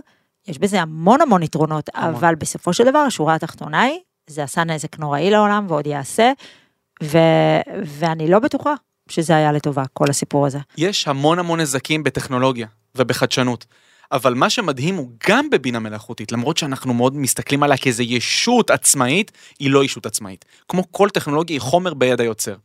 יש בזה המון המון יתרונות, המון. אבל בסופו של דבר, השורה התחתונה היא, זה עשה נזק נוראי לעולם ועוד יעשה, ו... ואני לא בטוחה שזה היה לטובה, כל הסיפור הזה. יש המון המון נזקים בטכנולוגיה ובחדשנות. אבל מה שמדהים הוא גם בבינה מלאכותית, למרות שאנחנו מאוד מסתכלים עליה כאיזה ישות עצמאית, היא לא ישות עצמאית. כמו כל טכנולוגיה היא חומר ביד היוצר.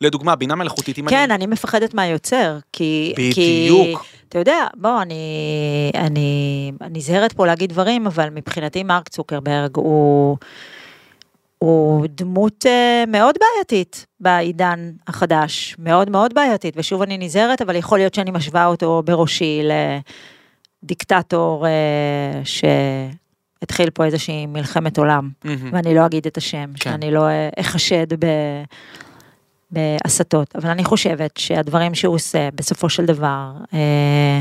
לדוגמה, בינה מלאכותית, אם כן, אני... אני מפחדת מהיוצר, כי... בדיוק. כי, אתה יודע, בוא, אני, אני, אני נזהרת פה להגיד דברים, אבל מבחינתי מרק צוקרברג הוא, הוא דמות אה, מאוד בעייתית בעידן החדש, מאוד מאוד בעייתית, ושוב אני נזהרת, אבל יכול להיות שאני משווה אותו בראשי לדיקטטור אה, שהתחיל פה איזושהי מלחמת עולם, מהמם. ואני לא אגיד את השם, כן. שאני לא אה, אחשד ב... בהסתות, אבל אני חושבת שהדברים שהוא עושה בסופו של דבר אה,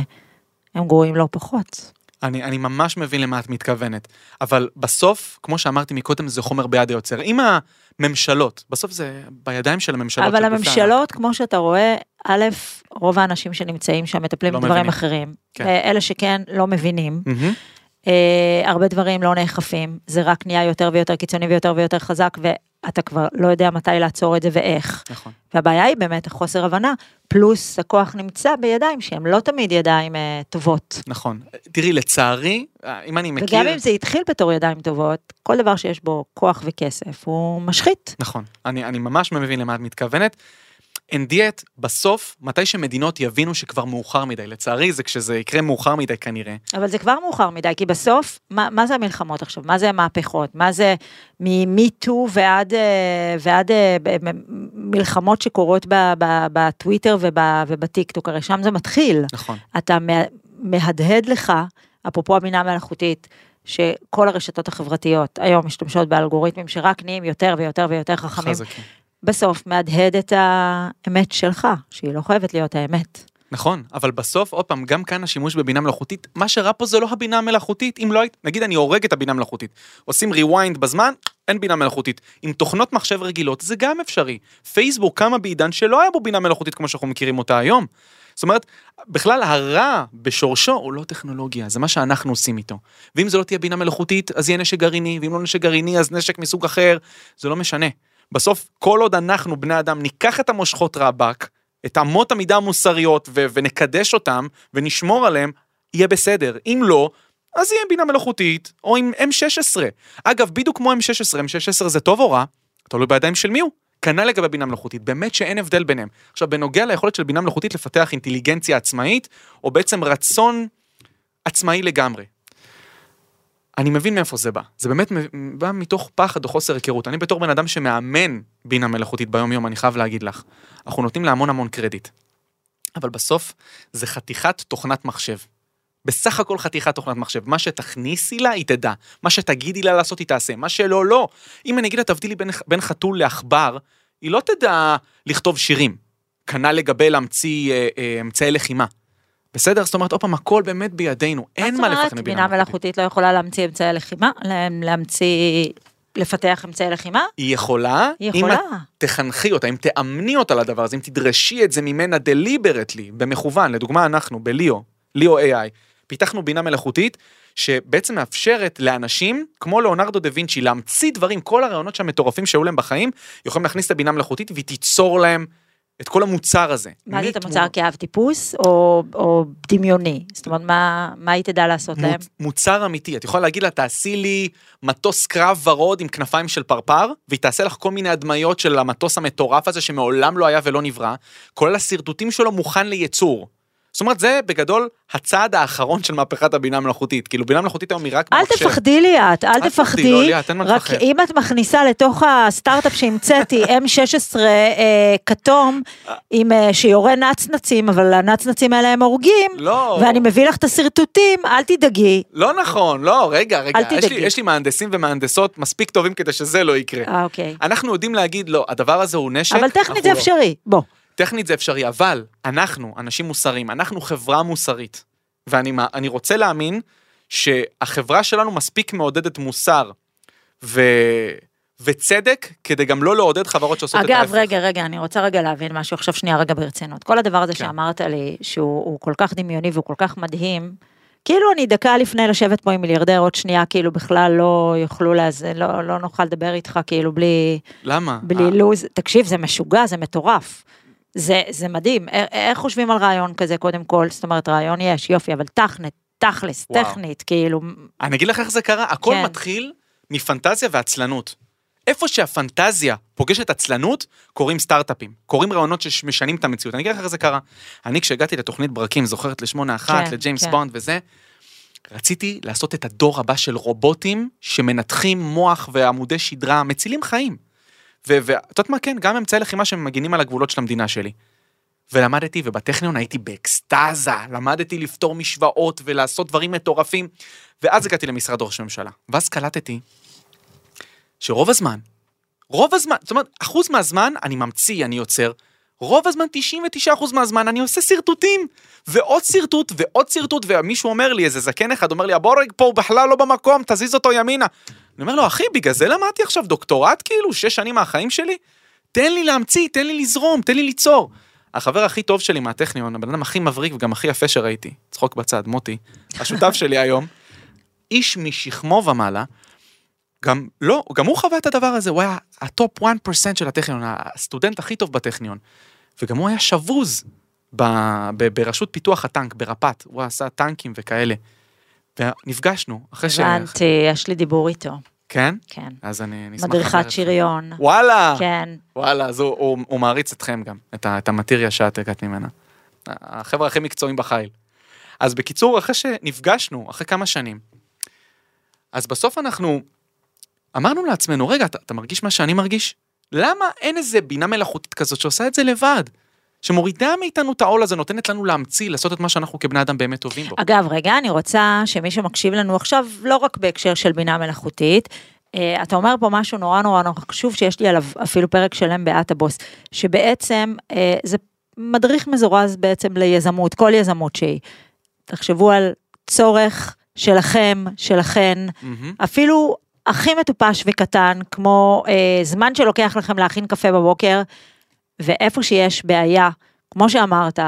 הם גרועים לא פחות. אני, אני ממש מבין למה את מתכוונת, אבל בסוף, כמו שאמרתי מקודם, זה חומר ביד היוצר. אם הממשלות, בסוף זה בידיים של הממשלות. אבל הממשלות, כמו שאתה רואה, א', רוב האנשים שנמצאים שם מטפלים לא בדברים מבינים. אחרים. כן. אה, אלה שכן, לא מבינים. הענק. אה, הרבה דברים לא נאכפים, זה רק נהיה יותר ויותר קיצוני ויותר ויותר חזק, ואתה כבר לא יודע מתי לעצור את זה ואיך. נכון. והבעיה היא באמת החוסר הבנה, פלוס הכוח נמצא בידיים שהן לא תמיד ידיים אה, טובות. נכון. תראי, לצערי, אם אני מכיר... וגם אם זה התחיל בתור ידיים טובות, כל דבר שיש בו כוח וכסף הוא משחית. נכון, אני, אני ממש מבין למה את מתכוונת. אין דיאט, בסוף, מתי שמדינות יבינו שכבר מאוחר מדי, לצערי זה כשזה יקרה מאוחר מדי כנראה. אבל זה כבר מאוחר מדי, כי בסוף, מה, מה זה המלחמות עכשיו? מה זה המהפכות? מה זה מ-MeToo ועד, אה, ועד אה, מלחמות שקורות בטוויטר וב- ובטיקטוק, הרי שם זה מתחיל. נכון. אתה מה- מהדהד לך, אפרופו הבינה המלאכותית, שכל הרשתות החברתיות היום משתמשות באלגוריתמים שרק נהיים יותר ויותר ויותר חכמים. חזקים. בסוף מהדהד את האמת שלך, שהיא לא חייבת להיות האמת. נכון, אבל בסוף, עוד פעם, גם כאן השימוש בבינה מלאכותית, מה שרע פה זה לא הבינה המלאכותית, אם לא היית, נגיד אני הורג את הבינה המלאכותית, עושים rewind בזמן, אין בינה מלאכותית. עם תוכנות מחשב רגילות זה גם אפשרי. פייסבוק קמה בעידן שלא היה בו בינה מלאכותית כמו שאנחנו מכירים אותה היום. זאת אומרת, בכלל הרע בשורשו הוא לא טכנולוגיה, זה מה שאנחנו עושים איתו. ואם זה לא תהיה בינה מלאכותית, אז יהיה נשק גרעיני, ואם לא נשק גרעיני, אז נשק מסוג אחר, זה לא משנה. בסוף, כל עוד אנחנו, בני אדם, ניקח את המושכות רבאק, את אמות המידה המוסריות ו- ונקדש אותם ונשמור עליהם, יהיה בסדר. אם לא, אז יהיה בינה מלאכותית, או עם M16. אגב, בדיוק כמו M16, M16 זה טוב או רע, תלוי בידיים של מי הוא. כנ"ל לגבי בינה מלאכותית, באמת שאין הבדל ביניהם. עכשיו, בנוגע ליכולת של בינה מלאכותית לפתח אינטליגנציה עצמאית, או בעצם רצון עצמאי לגמרי. אני מבין מאיפה זה בא. זה באמת בא מתוך פחד או חוסר היכרות. אני בתור בן אדם שמאמן בינה מלאכותית ביום יום, אני חייב להגיד לך, אנחנו נותנים לה המון המון קרדיט. אבל בסוף זה חתיכת תוכנת מחשב. בסך הכל חתיכת תוכנת מחשב. מה שתכניסי לה, היא תדע. מה שתגידי לה לעשות, היא תעשה. מה שלא, לא. אם אני אגיד לה, תבדילי בין, בין חתול לעכבר, היא לא תדע לכתוב שירים. כנ"ל לגבי להמציא אה, אה, אמצעי לחימה. בסדר? זאת אומרת, עוד פעם, הכל באמת בידינו. אין מה לפחד מבינה בינה מלאכותית לא יכולה להמציא אמצעי לחימה, לה- להמציא, לפתח אמצעי לחימה? היא יכולה, היא אם יכולה. את תחנכי אותה, אם תאמני אותה לדבר הזה, אם תדרשי את זה ממנה דליברטלי, במכוון, לדוגמה אנחנו, בליאו, ליאו AI, פיתחנו בינה מלאכותית, שבעצם מאפשרת לאנשים, כמו לאונרדו דה וינצ'י, להמציא דברים, כל הרעיונות המטורפים שהיו להם בחיים, יכולים להכניס את הבינה מלאכותית והיא תיצור להם את כל המוצר הזה. מה זה את המוצר כאב טיפוס או, או דמיוני? זאת אומרת, מה, מה היא תדע לעשות להם? מוצ- מוצר אמיתי, את יכולה להגיד לה, תעשי לי מטוס קרב ורוד עם כנפיים של פרפר, והיא תעשה לך כל מיני הדמיות של המטוס המטורף הזה שמעולם לא היה ולא נברא, כולל השרטוטים שלו מוכן לייצור. זאת אומרת, זה בגדול הצעד האחרון של מהפכת הבינה המלאכותית. כאילו, בינה מלאכותית היום היא רק אל במחשב. תפחדי ליאת, אל אל תפחדי, לא, ליאת, אין מה רק לפחד. אם את מכניסה לתוך הסטארט-אפ שהמצאתי, M16 אה, כתום, עם אה, שיורה נצנצים, אבל הנצנצים האלה הם הורגים, לא. ואני מביא לך את השרטוטים, אל תדאגי. לא נכון, לא, רגע, רגע. אל יש לי, תדאגי. יש לי מהנדסים ומהנדסות מספיק טובים כדי שזה לא יקרה. אה, אוקיי. אנחנו יודעים להגיד, לא, הדבר הזה הוא נשק. אבל טכנית זה לא. אפשרי, בוא. טכנית זה אפשרי, אבל אנחנו, אנשים מוסריים, אנחנו חברה מוסרית. ואני רוצה להאמין שהחברה שלנו מספיק מעודדת מוסר ו... וצדק, כדי גם לא לעודד חברות שעושות את ההפך. אגב, רגע, רגע, אני רוצה רגע להבין משהו עכשיו שנייה רגע ברצינות. כל הדבר הזה כן. שאמרת לי, שהוא הוא כל כך דמיוני והוא כל כך מדהים, כאילו אני דקה לפני לשבת פה עם מיליארדר, עוד שנייה כאילו בכלל לא יוכלו לאזן, לא, לא נוכל לדבר איתך כאילו בלי, למה? בלי אה, לוז. תקשיב, זה משוגע, זה מטורף. זה, זה מדהים. איך חושבים על רעיון כזה קודם כל? זאת אומרת, רעיון יש, יופי, אבל תכנת, תכלס, וואו. טכנית, כאילו, אני אגיד לך איך זה קרה, הכל כן. מתחיל מפנטזיה ועצלנות. איפה שהפנטזיה פוגשת עצלנות, קורים סטארט-אפים, קורים רעיונות שמשנים את המציאות. אני אגיד לך איך זה קרה. אני כשהגעתי לתוכנית ברקים, זוכרת לשמונה אחת, כן, לג'יימס כן. בונד וזה, רציתי לעשות את הדור הבא של רובוטים שמנתחים מוח ועמודי שדרה, מצילים חיים. ואת יודעת מה כן, גם אמצעי לחימה שמגינים על הגבולות של המדינה שלי. ולמדתי, ובטכניון הייתי באקסטזה, למדתי לפתור משוואות ולעשות דברים מטורפים, ואז הגעתי למשרד ראש הממשלה. ואז קלטתי שרוב הזמן, רוב הזמן, זאת אומרת, אחוז מהזמן אני ממציא, אני יוצר, רוב הזמן, 99% מהזמן אני עושה שרטוטים, ועוד שרטוט ועוד שרטוט, ומישהו אומר לי, איזה זקן אחד אומר לי, הבורג פה הוא בכלל לא במקום, תזיז אותו ימינה. אני אומר לו, אחי, בגלל זה למדתי עכשיו דוקטורט, כאילו, שש שנים מהחיים שלי? תן לי להמציא, תן לי לזרום, תן לי ליצור. החבר הכי טוב שלי מהטכניון, הבן אדם הכי מבריק וגם הכי יפה שראיתי, צחוק בצד, מוטי, השותף שלי היום, איש משכמו ומעלה, גם לא, גם הוא חווה את הדבר הזה, הוא היה ה-top 1% של הטכניון, הסטודנט הכי טוב בטכניון. וגם הוא היה שבוז ב, ב, ברשות פיתוח הטנק, ברפת, הוא עשה טנקים וכאלה. ונפגשנו, אחרי ש... הבנתי, יש לי דיבור איתו, כן? כן. אז אני אשמח מדריכת. שריון, וואלה! כן. וואלה, אז הוא, הוא, הוא מעריץ אתכם גם, את, ה, את המטריה שאת הגעת ממנה. החבר'ה הכי מקצועיים בחיל. אז בקיצור, אחרי שנפגשנו, אחרי כמה שנים, אז בסוף אנחנו אמרנו לעצמנו, רגע, אתה, אתה מרגיש מה שאני מרגיש? למה אין איזה בינה מלאכותית כזאת שעושה את זה לבד? שמורידה מאיתנו את העול הזה, נותנת לנו להמציא, לעשות את מה שאנחנו כבני אדם באמת טובים בו. אגב, רגע, אני רוצה שמי שמקשיב לנו עכשיו, לא רק בהקשר של בינה מלאכותית, אה, אתה אומר פה משהו נורא נורא נורא חשוב, שיש לי עליו אפילו פרק שלם באת הבוס, שבעצם אה, זה מדריך מזורז בעצם ליזמות, כל יזמות שהיא. תחשבו על צורך שלכם, שלכן, מהמם. אפילו הכי מטופש וקטן, כמו אה, זמן שלוקח לכם להכין קפה בבוקר, ואיפה שיש בעיה, כמו שאמרת,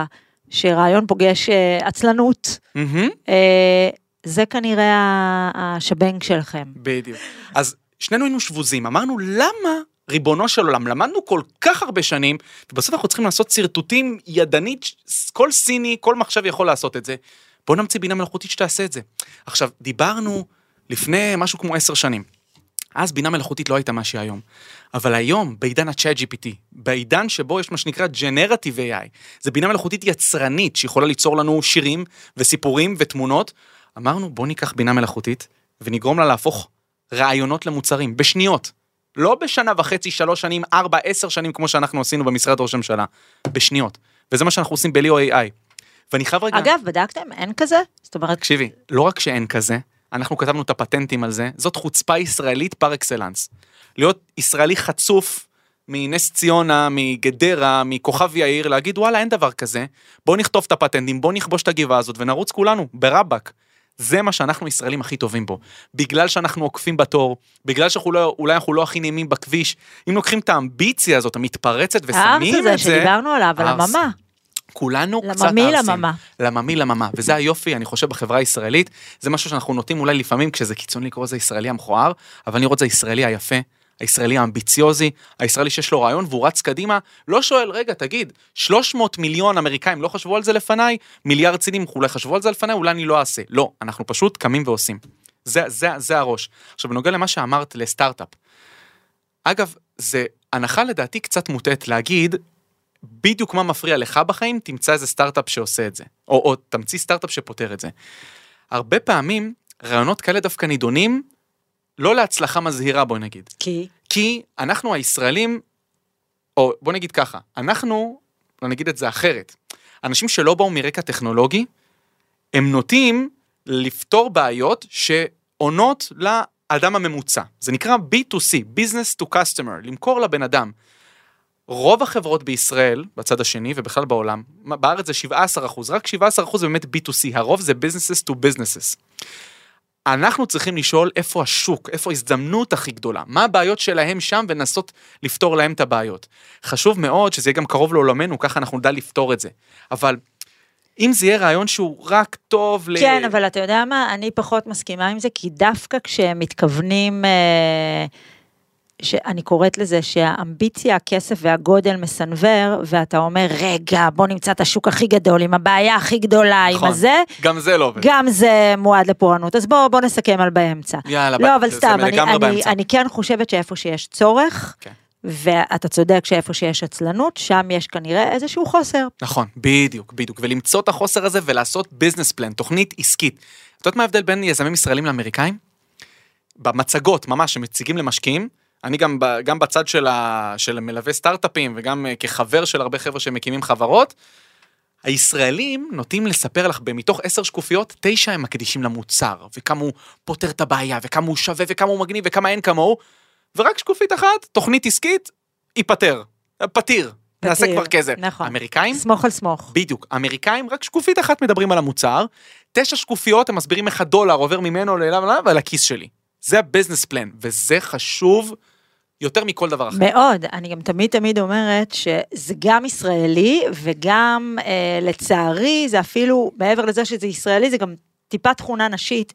שרעיון פוגש אה, עצלנות, מהמם. אה, זה כנראה השבנג שלכם. בדיוק. אז שנינו היינו שבוזים, אמרנו למה ריבונו של עולם, למדנו כל כך הרבה שנים, ובסוף אנחנו צריכים לעשות שרטוטים ידנית, כל סיני, כל מחשב יכול לעשות את זה. בוא נמציא בינה מלאכותית שתעשה את זה. עכשיו, דיברנו לפני משהו כמו עשר שנים. אז בינה מלאכותית לא הייתה מה שהיא היום. אבל היום, בעידן ה-chat GPT, בעידן שבו יש מה שנקרא Generative AI, זה בינה מלאכותית יצרנית שיכולה ליצור לנו שירים וסיפורים ותמונות, אמרנו בוא ניקח בינה מלאכותית ונגרום לה להפוך רעיונות למוצרים, בשניות. לא בשנה וחצי, שלוש שנים, ארבע, עשר שנים, כמו שאנחנו עשינו במשרד ראש הממשלה. בשניות. וזה מה שאנחנו עושים בליאו AI. ואני חייב רגע... אגב, בדקתם? אין כזה? זאת אומרת, תקשיבי, לא רק שאין כזה, אנחנו כתבנו את הפטנטים על זה, זאת חוצפה ישראלית פר אקסלנס. להיות ישראלי חצוף מנס ציונה, מגדרה, מכוכב יאיר, להגיד וואלה אין דבר כזה, בוא נכתוב את הפטנטים, בוא נכבוש את הגבעה הזאת ונרוץ כולנו, ברבאק. זה מה שאנחנו ישראלים הכי טובים בו. בגלל שאנחנו עוקפים בתור, בגלל שאולי לא, אנחנו לא הכי נעימים בכביש, אם לוקחים את האמביציה הזאת המתפרצת ושמים את זה, שדיברנו עליו, על. הממה. כולנו קצת לממי ערסים. לממה. לממי לממה, וזה היופי, אני חושב, בחברה הישראלית, זה משהו שאנחנו נוטים אולי לפעמים, כשזה קיצוני לקרוא לזה ישראלי המכוער, אבל אני רואה את זה הישראלי היפה, הישראלי האמביציוזי, הישראלי שיש לו רעיון והוא רץ קדימה, לא שואל, רגע, תגיד, 300 מיליון אמריקאים לא חשבו על זה לפניי? מיליארד סינים אולי חשבו על זה לפניי? אולי אני לא אעשה. לא, אנחנו פשוט קמים ועושים. זה, זה, זה הראש. עכשיו, בנוגע למה שאמרת לסטארט-אפ, אגב, זה הנחה לדעתי קצת מוטעת להגיד, בדיוק מה מפריע לך בחיים, תמצא איזה סטארט-אפ שעושה את זה. או, או תמציא סטארט-אפ שפותר את זה. הרבה פעמים, רעיונות כאלה דווקא נידונים לא להצלחה מזהירה, בואי נגיד. כי? כי אנחנו הישראלים, או בוא נגיד ככה, אנחנו, לא נגיד את זה אחרת, אנשים שלא באו מרקע טכנולוגי, הם נוטים לפתור בעיות שעונות לאדם הממוצע. זה נקרא B2C, Business to Customer, למכור לבן אדם. רוב החברות בישראל, בצד השני ובכלל בעולם, בארץ זה 17 אחוז, רק 17 אחוז זה באמת B2C, הרוב זה businesses to businesses. אנחנו צריכים לשאול איפה השוק, איפה ההזדמנות הכי גדולה, מה הבעיות שלהם שם ולנסות לפתור להם את הבעיות. חשוב מאוד שזה יהיה גם קרוב לעולמנו, ככה אנחנו נדע לפתור את זה. אבל אם זה יהיה רעיון שהוא רק טוב ל... כן, אבל אתה יודע מה, אני פחות מסכימה עם זה, כי דווקא כשהם מתכוונים, אה, שאני קוראת לזה שהאמביציה, הכסף והגודל מסנוור, ואתה אומר, רגע, בוא נמצא את השוק הכי גדול, עם הבעיה הכי גדולה, נכון. עם הזה, גם זה לא עובד. גם זה מועד לפורענות. אז בוא, בוא נסכם על באמצע. יאללה, לא, ב- אבל סתם, זה אני, לגמרי אני. אני כן חושבת שאיפה שיש צורך, כן. ואתה צודק שאיפה שיש עצלנות, שם יש כנראה איזשהו חוסר. נכון, בדיוק, בדיוק, ולמצוא את החוסר הזה ולעשות ביזנס פלן, תוכנית עסקית. את יודעת מה ההבדל בין יזמים ישראלים לאמריקאים? במצגות, ממש, שמציגים למשקיעים, אני גם, גם בצד של, ה, של מלווה סטארט-אפים וגם אה, כחבר של הרבה חבר'ה שמקימים חברות, הישראלים נוטים לספר לך מתוך עשר שקופיות, תשע הם מקדישים למוצר, וכמה הוא פותר את הבעיה, וכמה הוא שווה, וכמה הוא מגניב, וכמה אין כמוהו, ורק שקופית אחת, תוכנית עסקית, ייפתר, פתיר, נעשה פתיר, כבר כסף. נכון. אמריקאים? סמוך על סמוך. בדיוק, אמריקאים רק שקופית אחת מדברים על המוצר, תשע שקופיות הם מסבירים איך הדולר עובר ממנו לאליו אליו ועל הכיס שלי. זה הביזנס פלן, וזה חשוב יותר מכל דבר אחר. מאוד, אני גם תמיד תמיד אומרת שזה גם ישראלי וגם אה, לצערי זה אפילו מעבר לזה שזה ישראלי זה גם טיפה תכונה נשית.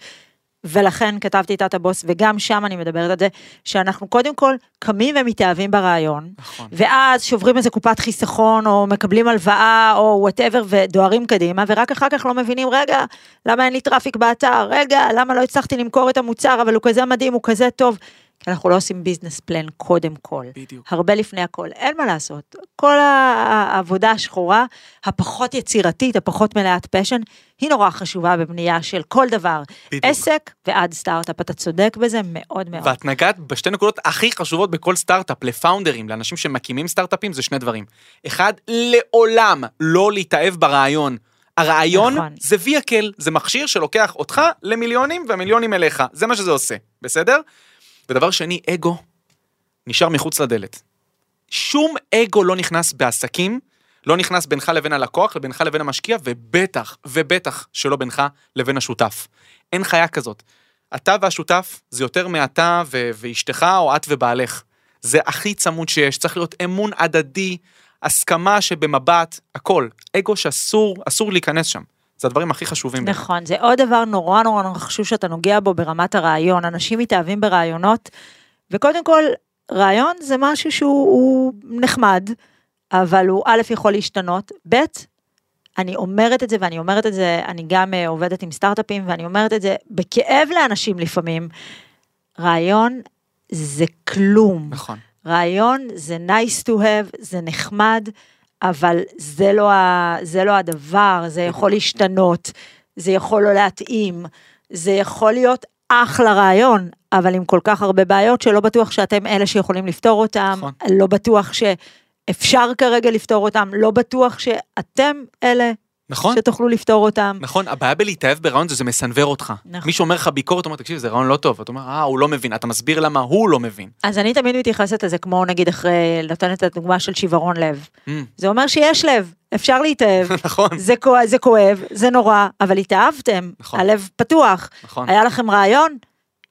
ולכן כתבתי את הבוס וגם שם אני מדברת על זה שאנחנו קודם כל קמים ומתאהבים ברעיון נכון. ואז שוברים איזה קופת חיסכון או מקבלים הלוואה או whatever ודוהרים קדימה ורק אחר כך לא מבינים רגע למה אין לי traffic באתר רגע למה לא הצלחתי למכור את המוצר אבל הוא כזה מדהים הוא כזה טוב. כי אנחנו לא עושים business plan קודם כל. בדיוק. הרבה לפני הכל, אין מה לעשות. כל העבודה השחורה, הפחות יצירתית, הפחות מלאת פשן, היא נורא חשובה בבנייה של כל דבר. בדיוק. עסק ועד סטארט-אפ, אתה צודק בזה מאוד מאוד. ואת נגעת בשתי נקודות הכי חשובות בכל סטארט-אפ, לפאונדרים, לאנשים שמקימים סטארט-אפים, זה שני דברים. אחד, לעולם לא להתאהב ברעיון. הרעיון נכון. זה ויקל, זה מכשיר שלוקח אותך למיליונים והמיליונים אליך, זה מה שזה עושה, בסדר? ודבר שני, אגו נשאר מחוץ לדלת. שום אגו לא נכנס בעסקים, לא נכנס בינך לבין הלקוח ובינך לבין המשקיע, ובטח, ובטח שלא בינך לבין השותף. אין חיה כזאת. אתה והשותף זה יותר מאתה ו- ואשתך או את ובעלך. זה הכי צמוד שיש, צריך להיות אמון הדדי, הסכמה שבמבט, הכל. אגו שאסור, אסור להיכנס שם. זה הדברים הכי חשובים. נכון, זה עוד דבר נורא נורא נורא חשוב שאתה נוגע בו ברמת הרעיון. אנשים מתאהבים ברעיונות, וקודם כל, רעיון זה משהו שהוא הוא נחמד, אבל הוא א', יכול להשתנות, ב', אני אומרת את זה, ואני אומרת את זה, אני גם אה, עובדת עם סטארט-אפים, ואני אומרת את זה בכאב לאנשים לפעמים, רעיון זה כלום. נכון. רעיון זה nice to have, זה נחמד, אבל זה לא, ה, זה לא הדבר, זה יכול להשתנות, זה יכול לא להתאים, זה יכול להיות אחלה רעיון, אבל עם כל כך הרבה בעיות שלא בטוח שאתם אלה שיכולים לפתור אותם, נכון. לא בטוח שאפשר כרגע לפתור אותם, לא בטוח שאתם אלה נכון? שתוכלו לפתור אותם. נכון, הבעיה בלהתאהב ברעיון זה זה מסנוור אותך. נכון. מישהו אומר לך ביקורת, אומר, תקשיב, זה רעיון לא טוב. אתה אומר, אה, הוא לא מבין. אתה מסביר למה הוא לא מבין. אז אני תמיד מתייחסת לזה כמו נגיד אחרי, נותנת את הדוגמה של שיוורון לב. Mm, זה אומר שיש לב, אפשר להתאהב, נכון, זה, כואב, זה כואב, זה נורא, אבל התאהבתם, נכון. הלב פתוח. נכון. היה לכם רעיון,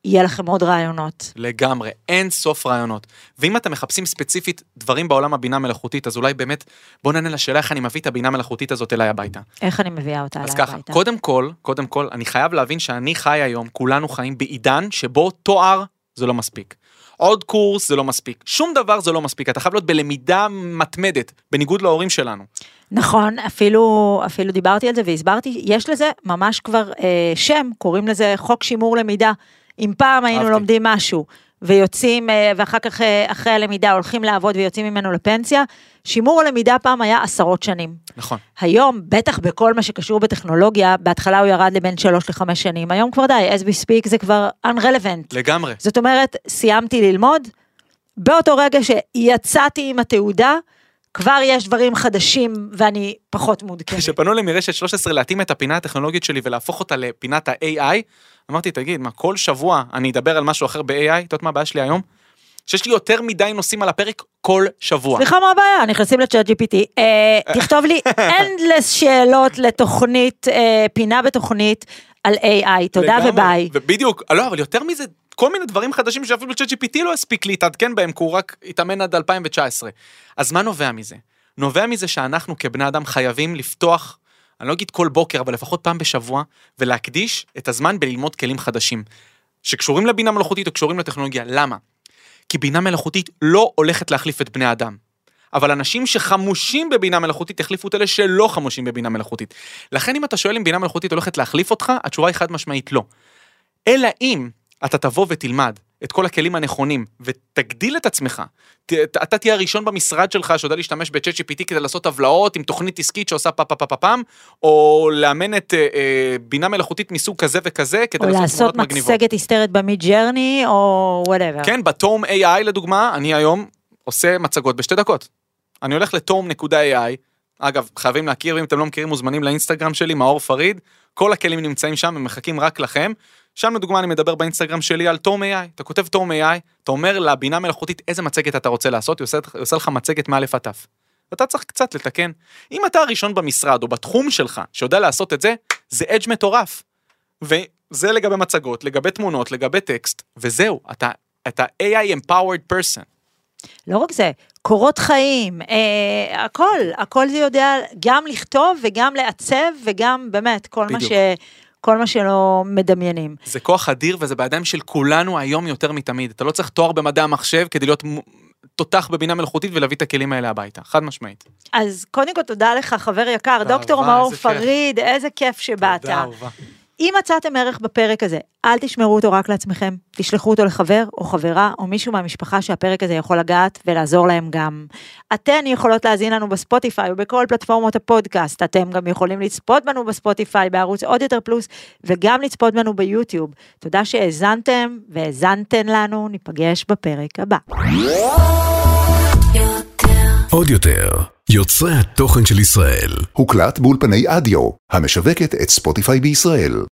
יהיה לכם עוד רעיונות. לגמרי, אין סוף רעיונות. ואם אתם מחפשים ספציפית דברים בעולם הבינה המלאכותית, אז אולי באמת, בוא נענה לשאלה איך אני מביא את הבינה המלאכותית הזאת אליי הביתה. איך אני מביאה אותה אז אליי ככה, הביתה? קודם כל, קודם כל, אני חייב להבין שאני חי היום, כולנו חיים בעידן שבו תואר זה לא מספיק. עוד קורס זה לא מספיק. שום דבר זה לא מספיק. אתה חייב להיות בלמידה מתמדת, בניגוד להורים שלנו. נכון, אפילו, אפילו דיברתי על זה והסברתי, יש לזה ממש כבר אה, שם, קוראים לזה חוק שימור למידה. אם פעם היינו אהבתי. לומדים משהו ויוצאים, אה, ואחר כך אה, אחרי הלמידה הולכים לעבוד ויוצאים ממנו לפנסיה, שימור הלמידה פעם היה עשרות שנים. נכון. היום, בטח בכל מה שקשור בטכנולוגיה, בהתחלה הוא ירד לבין 3 ל-5 שנים, היום כבר די, as we speak זה כבר unrelevant. לגמרי. זאת אומרת, סיימתי ללמוד, באותו רגע שיצאתי עם התעודה, כבר יש דברים חדשים ואני פחות מעודכנת. כשפנו אליי מרשת 13 להתאים את הפינה הטכנולוגית שלי ולהפוך אותה לפינת ה-AI, אמרתי, תגיד, מה, כל שבוע אני אדבר על משהו אחר ב-AI? אתה יודעת מה הבעיה שלי היום? שיש לי יותר מדי נושאים על הפרק כל שבוע. סליחה, מה הבעיה? נכנסים לצ'אט GPT. אה, תכתוב לי endless שאלות לתוכנית, אה, פינה בתוכנית על AI. תודה לגמרי. וביי. ובדיוק, לא, אבל יותר מזה, כל מיני דברים חדשים שאפילו ChatGPT לא הספיק להתעדכן בהם, כי הוא רק התאמן עד 2019. אז מה נובע מזה? נובע מזה שאנחנו כבני אדם חייבים לפתוח, אני לא אגיד כל בוקר, אבל לפחות פעם בשבוע, ולהקדיש את הזמן בללמוד כלים חדשים. שקשורים לבינה מלאכותית או קשורים לטכנולוגיה. למה? כי בינה מלאכותית לא הולכת להחליף את בני האדם. אבל אנשים שחמושים בבינה מלאכותית יחליפו את אלה שלא חמושים בבינה מלאכותית. לכן אם אתה שואל אם בינה מלאכותית הולכת להחליף אותך, התשובה היא חד משמעית לא. אלא אם אתה תבוא ותלמד את כל הכלים הנכונים ותגדיל את עצמך. ת, אתה תהיה הראשון במשרד שלך שיודע להשתמש ב-chat GPT כדי לעשות טבלאות עם תוכנית עסקית שעושה פה פה פה פה פעם, או לאמן את אה, אה, בינה מלאכותית מסוג כזה וכזה כדי או לעשות לעשות תמונות מגניבות. מצגת היסטרית ב-Midjourney, או whatever. כן, ב-Tome AI לדוגמה, אני היום עושה מצגות בשתי דקות. אני הולך ל-Tome.ai, אגב, חייבים להכיר, ואם אתם לא מכירים, מוזמנים לאינסטגרם שלי, מאור פריד, כל הכלים נמצאים שם, הם מחכים רק לכם. שם לדוגמה אני מדבר באינסטגרם שלי על Tome AI, אתה כותב Tome AI, אתה אומר לבינה מלאכותית איזה מצגת אתה רוצה לעשות, היא עושה, עושה לך מצגת מא' עד ת'. ואתה צריך קצת לתקן. אם אתה הראשון במשרד או בתחום שלך שיודע לעשות את זה, זה אדג' מטורף. וזה לגבי מצגות, לגבי תמונות, לגבי טקסט, וזהו, אתה, אתה AI empowered person. לא רק זה, קורות חיים, אה, הכל, הכל זה יודע גם לכתוב וגם לעצב וגם באמת כל מה, בדיוק. ש, כל מה שלא מדמיינים. זה כוח אדיר וזה בידיים של כולנו היום יותר מתמיד. אתה לא צריך תואר במדעי המחשב כדי להיות תותח בבינה מלאכותית ולהביא את הכלים האלה הביתה, חד משמעית. אז קודם כל תודה לך חבר יקר, דוקטור רבה, מאור כיף. פריד, איזה כיף שבאת. תודה, אהובה. אם מצאתם ערך בפרק הזה, אל תשמרו אותו רק לעצמכם, תשלחו אותו לחבר או חברה או מישהו מהמשפחה שהפרק הזה יכול לגעת ולעזור להם גם. אתן יכולות להאזין לנו בספוטיפיי ובכל פלטפורמות הפודקאסט, אתם גם יכולים לצפות בנו בספוטיפיי בערוץ עוד יותר פלוס וגם לצפות בנו ביוטיוב. תודה שהאזנתם והאזנתן לנו, ניפגש בפרק הבא. עוד יותר, יוצרי התוכן של ישראל. הוקלט באולפני אדיו, המשווקת את ספוטיפיי בישראל.